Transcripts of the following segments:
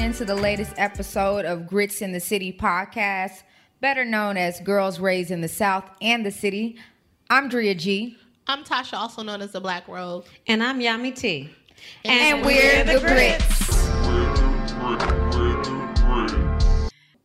into the latest episode of Grits in the City podcast, better known as Girls Raised in the South and the City. I'm Drea G. I'm Tasha, also known as the Black Rogue. And I'm Yami T. And, we're, the Grits.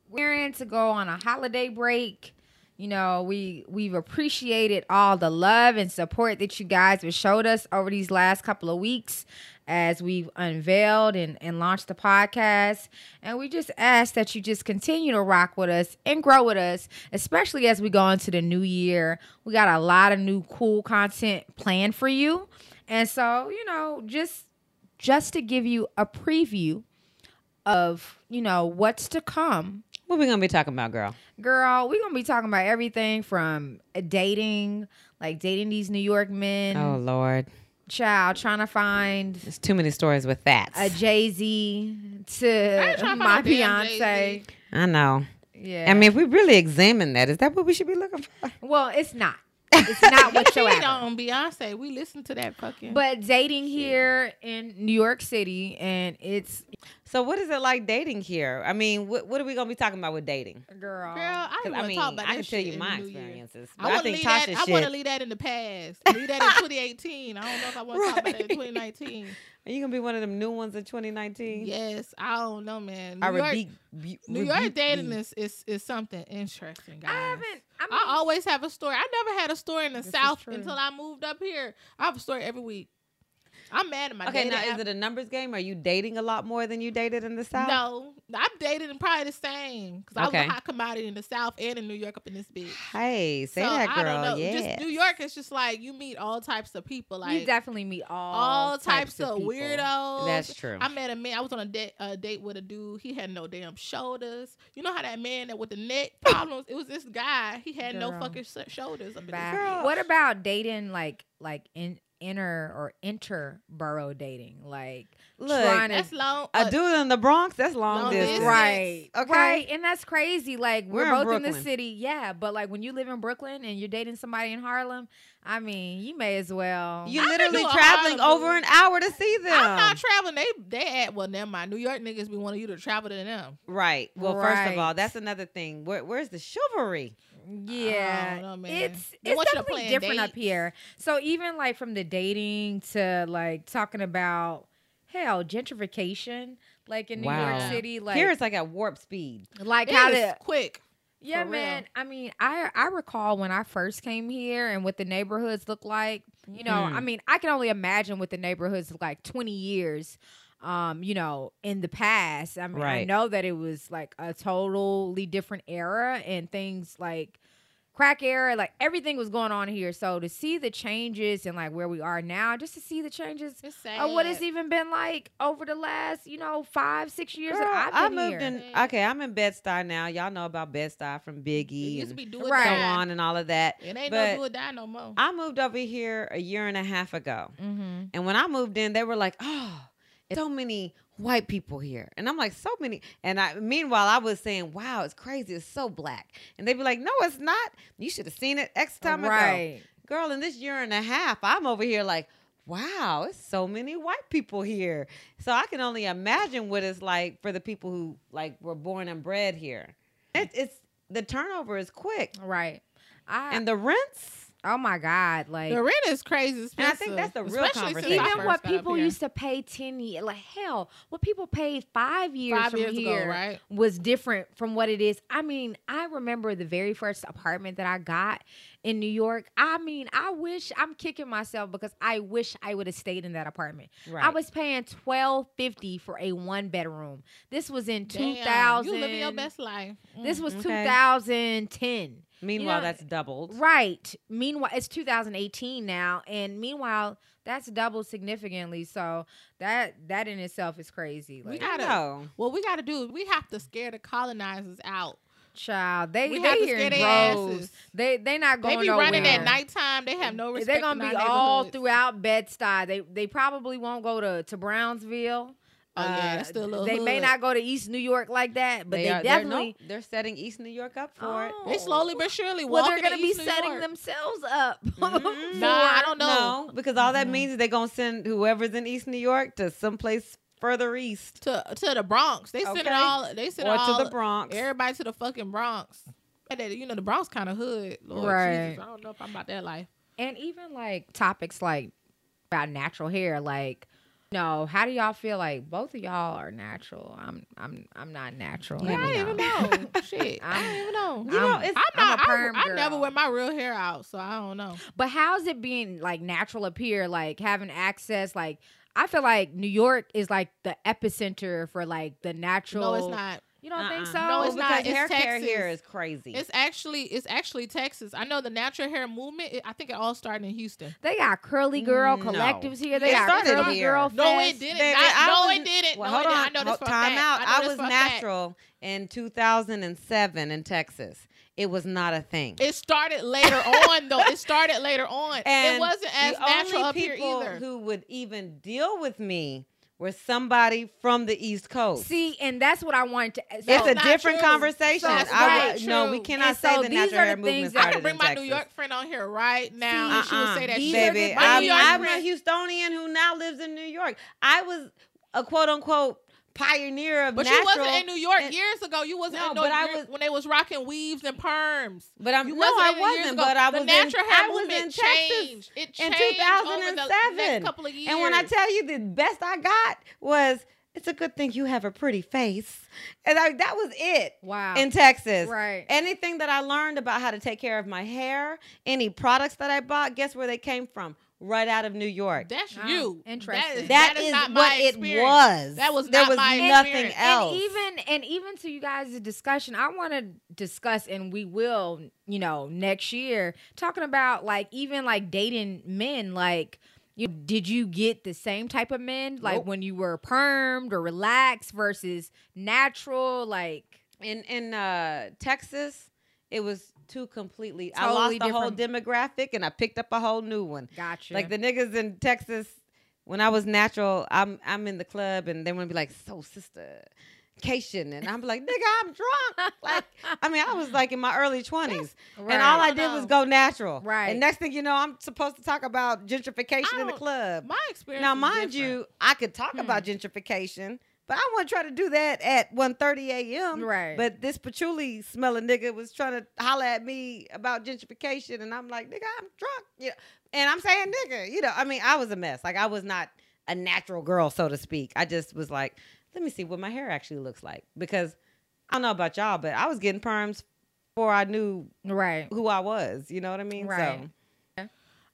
We're in to go on a holiday break. You know, we we've appreciated all the love and support that you guys have showed us over these last couple of weeks as we've unveiled and, and launched the podcast. And we just ask that you just continue to rock with us and grow with us, especially as we go into the new year. We got a lot of new cool content planned for you. And so, you know, just just to give you a preview of, you know, what's to come What we gonna be talking about, girl? Girl, we're gonna be talking about everything from uh, dating, like dating these New York men, Oh Lord, child trying to find there's too many stories with that. a Jay Z to to my Beyonce. no damn fiance. Jay-Z. I know. Yeah, I mean, if we really examine that, is that what we should be looking for? well, it's not. It's not what you're Cheat on Beyonce. We listen to that fucking. But dating here in New York City, and it's So, what is it like dating here? I mean, what, what are we gonna be talking about with dating? girl. girl, I 'Cause, don't I mean, talk about I can tell you my the new year. experiences. I I, want to think leave Tasha that. I want to leave that in the past. Leave that in 2018. I don't know if I want to talk about it in 2019. Are you gonna be one of them new ones in 2019? Yes, I don't know, man. New I York, rebuke. bu- New York dating thee. is, is is something interesting, guys. I haven't. I, mean, I always have a story. I never had a story in the South until I moved up here. I have a story every week. I'm mad at my Okay, dating now app. is it a numbers game? Are you dating a lot more than you dated in the South? No, I'm dated and probably the same because I was a hot commodity in the South and in New York up in this bitch. Hey, say so that, girl. I don't know. Yeah. Just New York is just like you meet all types of people, like you definitely meet all all types, of, people. weirdos. That's true. I met a man. I was on a date, a date with a dude. He had no damn shoulders. You know how that man that with the neck problems? it was this guy. He had no fucking sh- shoulders. Up in his Bad. Girl. What about dating like like in inner or inter borough dating? Like Look, trying to long. a uh, dude in the Bronx, that's long, Long distance. distance. right, Okay. right, and that's crazy. Like we're, We're both in the city, yeah. But like when you live in Brooklyn and you're dating somebody in Harlem, I mean, you may as well. You're literally traveling over dude. an hour to see them. I'm not traveling. They they at well, never mind. New York niggas be wanting you to travel to them. right. Well, first of all, that's another thing. Where, where's the chivalry? Yeah, I know, it's it's definitely different up here. So even like from the dating to like talking about hell gentrification, like in New Wow. York City, like Here it's like at warp speed. like It how to quick. Yeah, man. real. I mean, I I recall when I first came here and what the neighborhoods look like. You know, I Mhm. mean, I can only imagine what the neighborhoods look like 20 years um, you know, in the past. I mean, I know that it was like a totally different era and things like crack era, like everything was going on here. So to see the changes and like where we are now, just to see the changes of what it's even been like over the last, you know, five, six years Girl, that I I've been moved here. in. Okay, I'm in Bed Stuy now. Y'all know about Bed Stuy from Biggie used to and be do it Right. so on and all of that. It ain't But no do or die no more. I moved over here a year and a half ago. mm-hmm. And when I moved in, they were like, "Oh, it's so many white people here," and I'm like, "So many." And I, meanwhile, I was saying, "Wow, it's crazy. It's so black." And they'd be like, "No, it's not. You should have seen it X time ago, right. girl." In this year and a half, I'm over here like, "Wow, it's so many white people here." So I can only imagine what it's like for the people who like were born and bred here. It, it's the turnover is quick, Right. I and the rents. Oh my god, like the rent is crazy Expensive. And. I think that's the real especially conversation. even what people used to pay 10 years like hell what people paid five years five from years here ago, right? was different from what it is i mean i remember the very first apartment that i got in new york i mean i wish i'm kicking myself because i wish i would have stayed in that apartment i was paying 1250 for a one bedroom this was in 2000 You living your best life. Mm, this was Okay. 2010 Meanwhile, know, that's doubled. Right. Meanwhile, it's 2018 now, and meanwhile, that's doubled significantly. So that that in itself is crazy. We Like, got- gotta- know. What we got to do, we have to scare the colonizers out. Child, they We they have to here in scare droves. They they not going. They be nowhere. running at nighttime. They have no respect. They're gonna be all throughout Bed Stuy. They they probably won't go to to Brownsville. Oh, yeah, Uh, that's still a little They may not go to East New York like that, but they, are- they're- definitely. they're setting East New York up for it. Oh. They slowly but surely well, they're gonna be East setting themselves up. Mhm. Nah, I don't know. No, because all that Mhm. means is they're gonna send whoever's in East New York to someplace further east to to the Bronx. They sent it all. They sent or it all to the Bronx. Everybody to the fucking Bronx. You know the Bronx kind of hood. Lord Right. Jesus, I don't know if I'm about that life. and even like topics like about natural hair like no how do y'all feel like both of y'all are natural i'm i'm i'm not natural Yeah, I don't even know. Shit, I don't even know. You know, I'm- it's- I'm I'm not. a I- perm I, never wear my real hair out, so I don't know. but how's it being like natural up here like having access like i feel like new york is like the epicenter for like the natural No, it's not. you don't think Uh-uh. so No, it's because not. It's hair care Texas. here is crazy. It's actually it's actually Texas. I know the natural hair movement. It, I think it all started in Houston. they got curly girl mm, No. collectives here they It got started curly here. girl No, it didn't. Baby, Not- I no, was- it didn't. Well, no, hold it on. didn't. I know this hold- for a time fact. out. know I, was for fact. natural in 2007 in Texas. It was not a thing. It started later on, though. It started later on. and it wasn't as the natural only up here people either. who would even deal with me were somebody from the East Coast. see and that's what i wanted to it's a different true. conversation. That's I right. no, we cannot And say so the natural are hair the movement things that- I can bring in my Texas. New York friend on here right now, See, and she will Uh-uh. say that These shit. are Baby, the- I'm, I'm a Houstonian who now lives in New York. I was a quote unquote pioneer of But natural. But you wasn't in New York and- years ago. You wasn't No, in New but I York was- when they was rocking weaves and perms. But I'm You no, wasn't I in it wasn't. But I the natural in, hair I was movement in Texas changed. It in changed the 2007. next couple of years. And when I tell you the best I got was, it's a good thing you have a pretty face, and I, that was it wow in Texas. right Anything that I learned about how to take care of my hair, any products that I bought, guess where they came from? Right out of New York. that's Ah, you. interesting. that that is, not what my it was. That was there not was my nothing experience. else. And even and even to you guys' discussion, I want to discuss, and we will, you know, next year, talking about like even like dating men. Like, you did you get the same type of men like Nope. when you were permed or relaxed versus natural? Like, in in uh Texas, it was two completely. I lost the whole demographic, and I picked up a whole new one. gotcha. Like the niggas in Texas, when I was natural, I'm I'm in the club, and they want to be like, "So, sister." Cation and I'm like, nigga, I'm drunk. Like, I mean, I was like in my early 20s, and all I did was go natural. Right. And next thing you know, I'm supposed to talk about gentrification in the club. my experience. Now, mind different. you, I could talk Hmm. about gentrification, but I want to try to do that at 1.30 a.m. Right. But this patchouli smelling nigga was trying to holler at me about gentrification, and I'm like, nigga, I'm drunk. Yeah. And I'm saying nigga, you know, I mean, I was a mess. Like I was not a natural girl, so to speak. I just was like, let me see what my hair actually looks like. Because I don't know about y'all, but I was getting perms before I knew right. who I was. You know what I mean? Right. So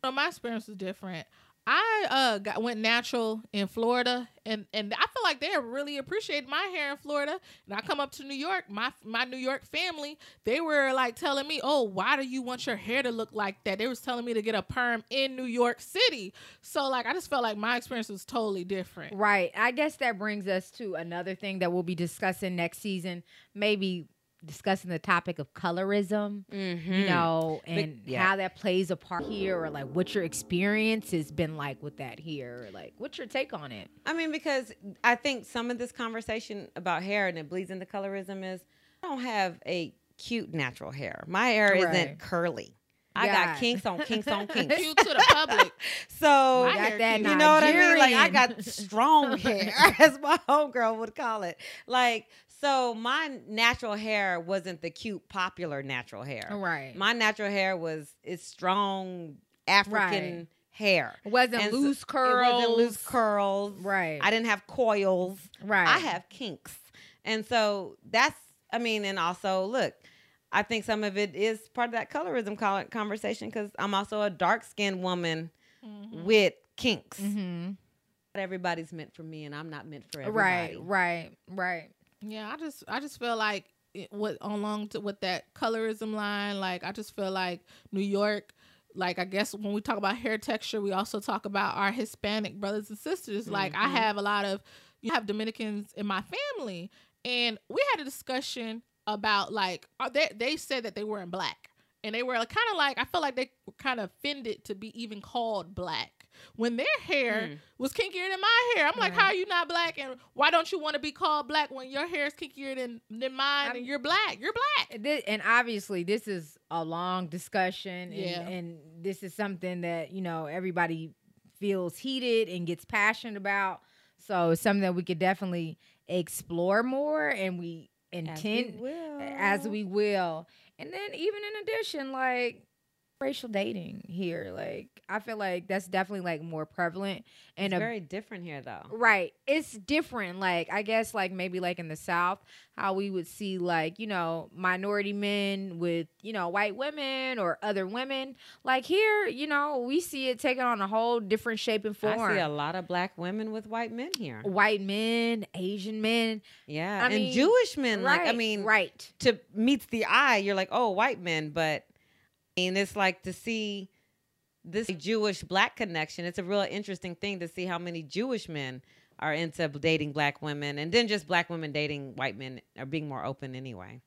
No, my experience was different. I uh got went natural in Florida, and and I feel like they really appreciated my hair in Florida. And I come up to New York, my my New York family, they were like telling me, "Oh, why do you want your hair to look like that?" They was telling me to get a perm in New York City. So like, I just felt like my experience was totally different. Right. I guess that brings us to another thing that we'll be discussing next season. Maybe discussing the topic of colorism, mm-hmm. you know, Big- and yeah. how that plays a part here, or like what your experience has been like with that here. Or like, what's your take on it? I mean, because I think some of this conversation about hair and it bleeds into colorism is I don't have a cute natural hair. My hair Right. isn't curly. I Yeah. got kinks on kinks on kinks. Cute to the public. So My got that you know what I mean? Like I got strong hair, as my homegirl would call it. Like so, my natural hair wasn't the cute, popular natural hair. Right. My natural hair was is strong African Right. hair. it wasn't And so- loose curls. It wasn't loose curls. Right. I didn't have coils. right. I have kinks. And so that's, I mean, and also, look, I think some of it is part of that colorism col- conversation because I'm also a dark skinned woman Mhm. with kinks. Mm-hmm. Everybody's meant for me, and I'm not meant for everybody. Right. Right. Right. Yeah, I just I just feel like what along to with that colorism line, like I just feel like New York, like I guess when we talk about hair texture, we also talk about our Hispanic brothers and sisters. Like I Mhm. have a lot of you have Dominicans in my family, and we had a discussion about like are they they said that they were in black. And they were kind of like I feel like they were kind of offended to be even called black when their hair Mm. was kinkier than my hair. I'm like, Right. how are you not black? And why don't you want to be called black when your hair is kinkier than, than mine I'm- and you're black? You're black. And obviously this is a long discussion and, Yeah. and this is something that you know everybody feels heated and gets passionate about So it's something that we could definitely explore more and we intend will. as we will. And then even in addition, like racial dating here, like I feel like that's definitely like more prevalent and very different here, though. Right. It's different. Like, I guess, like, maybe like in the South, how we would see, like, you know, minority men with, you know, white women or other women. Like, here, you know, we see it taking on a whole different shape and form. I see a lot of black women with white men here. White men, Asian men. Yeah, I and mean, Jewish men. right. Like, I mean, right. to meets the eye, you're like, oh, white men, but Mean, it's like to see this Jewish black connection. It's a real interesting thing to see how many Jewish men are into dating black women, and then just black women dating white men are being more open anyway.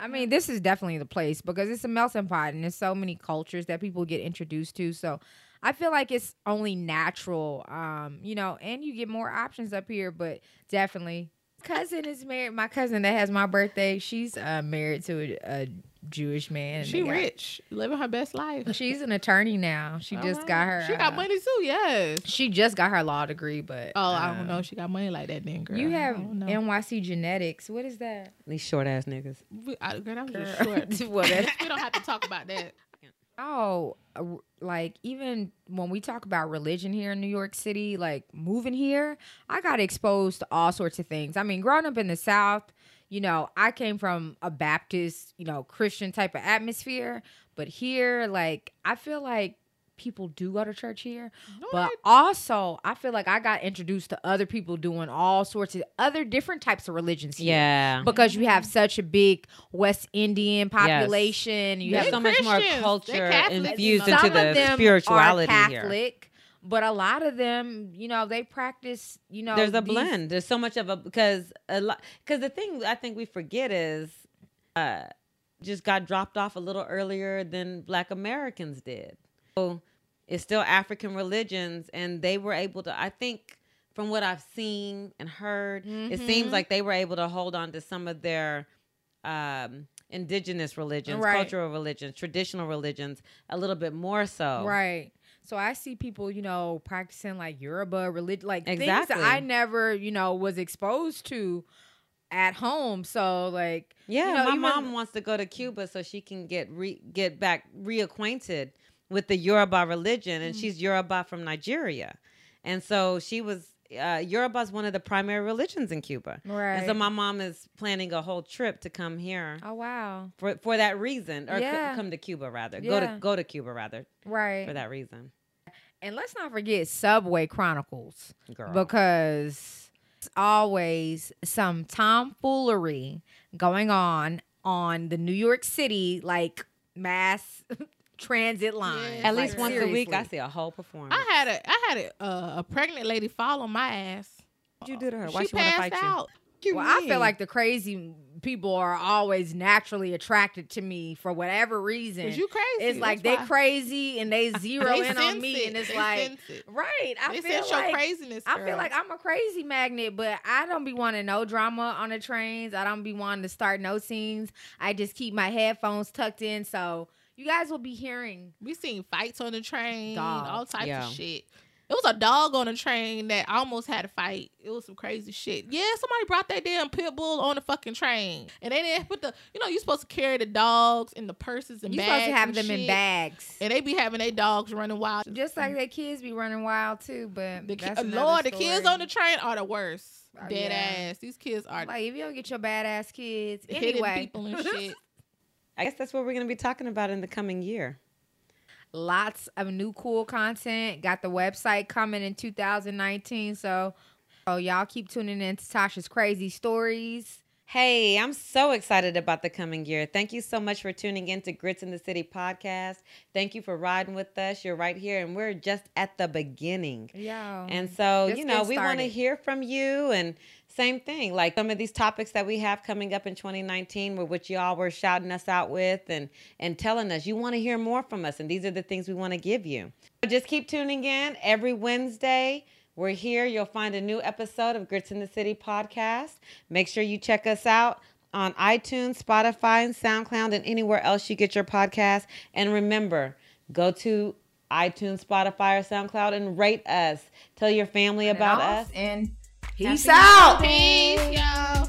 I mean, this is definitely the place because it's a melting pot and there's so many cultures that people get introduced to. So I feel like it's only natural, um, you know, and you get more options up here, but definitely. Cousin is married. My cousin that has my birthday, she's uh, married to a, a Jewish man. She got- rich, living her best life. She's an attorney now. She just wow. got her. She got uh, money too. Yes. She just got her law degree, but Oh, I um, don't know. She got money like that, then girl. You I have don't know. NYC genetics. What is that? These short ass niggas. We, I, girl, that was just short. Well, that- we don't have to talk about that. Oh, uh, like even when we talk about religion here in New York City, like moving here, I got exposed to all sorts of things. I mean, growing up in the South, you know, I came from a Baptist, you know, Christian type of atmosphere, but here, like, I feel like people do go to church here, No, but I- also I feel like I got introduced to other people doing all sorts of other different types of religions here. Yeah. Because you have such a big West Indian population, you There's have so much more culture infused into the spirituality are here. But a lot of them, you know, they practice. You know, There's a these- blend. There's so much of a because a lot because the thing I think we forget is uh just got dropped off a little earlier than black Americans did. So it's still African religions and they were able to I think from what I've seen and heard, it seems Mhm. like they were able to hold on to some of their um indigenous religions, Right. cultural religions, traditional religions a little bit more so. right? So I see people, you know, practicing like Yoruba religion, like things Exactly. that I never, you know, was exposed to at home. So like, Yeah, You know, my even- mom wants to go to Cuba so she can get re- get back reacquainted with the Yoruba religion, and Mm. she's Yoruba from Nigeria, and so she was. Uh, Yoruba is one of the primary religions in Cuba, right? and so my mom is planning a whole trip to come here oh wow, for for that reason, or Yeah. come to Cuba rather. Go to go to Cuba rather right. for that reason. And let's not forget Subway Chronicles. Girl, because it's always some tomfoolery going on on the New York City like mass transit line. Yeah, at least like, once a week, I see a whole performance. I had a I had a, uh, a pregnant lady fall on my ass. What'd you do to her? Why she she wanna passed fight you? out. You Well, I feel like the crazy people are always naturally attracted to me for whatever reason. Cause you crazy. it's like that's they why. crazy and they zero They in on me, it. and it's They like sense it. right. I they feel sense your like craziness. I feel like I'm a crazy magnet, but I don't be wanting no drama on the trains. I don't be wanting to start no scenes. I just keep my headphones tucked in, so you guys will be hearing. we seen fights on the train, Dog. all types Yeah. of shit. It was a dog on a train that almost had a fight. It was some crazy shit. Yeah, somebody brought that damn pit bull on the fucking train, and they didn't put the. You know, you're supposed to carry the dogs in the purses and You bags. supposed to have and them in bags, and they be having their dogs running wild. just like their kids be running wild too. But The ki- that's another Lord, the kids on the train are the worst. Oh, Dead yeah. ass. These kids are like if you don't get your badass kids hitting anyway. people and shit. I guess that's what we're going to be talking about in the coming year. Lots of new cool content. Got the website coming in 2019. So, oh, y'all keep tuning in to Tasha's crazy stories. Hey, I'm so excited about the coming year. Thank you so much for tuning in to Grits in the City podcast. Thank you for riding with us. You're right here, and we're just at the beginning. Yeah. And so, you know, we want to hear from you and same thing, like some of these topics that we have coming up in 2019 with which y'all were shouting us out with and and telling us you want to hear more from us and these are the things we want to give you. So just keep tuning in every Wednesday. We're here. You'll find a new episode of Grits in the City podcast. Make sure you check us out on iTunes, Spotify, and SoundCloud, and anywhere else you get your podcast. And remember, go to iTunes, Spotify, or SoundCloud and rate us. Tell your family about us. And peace out. Peace, y'all.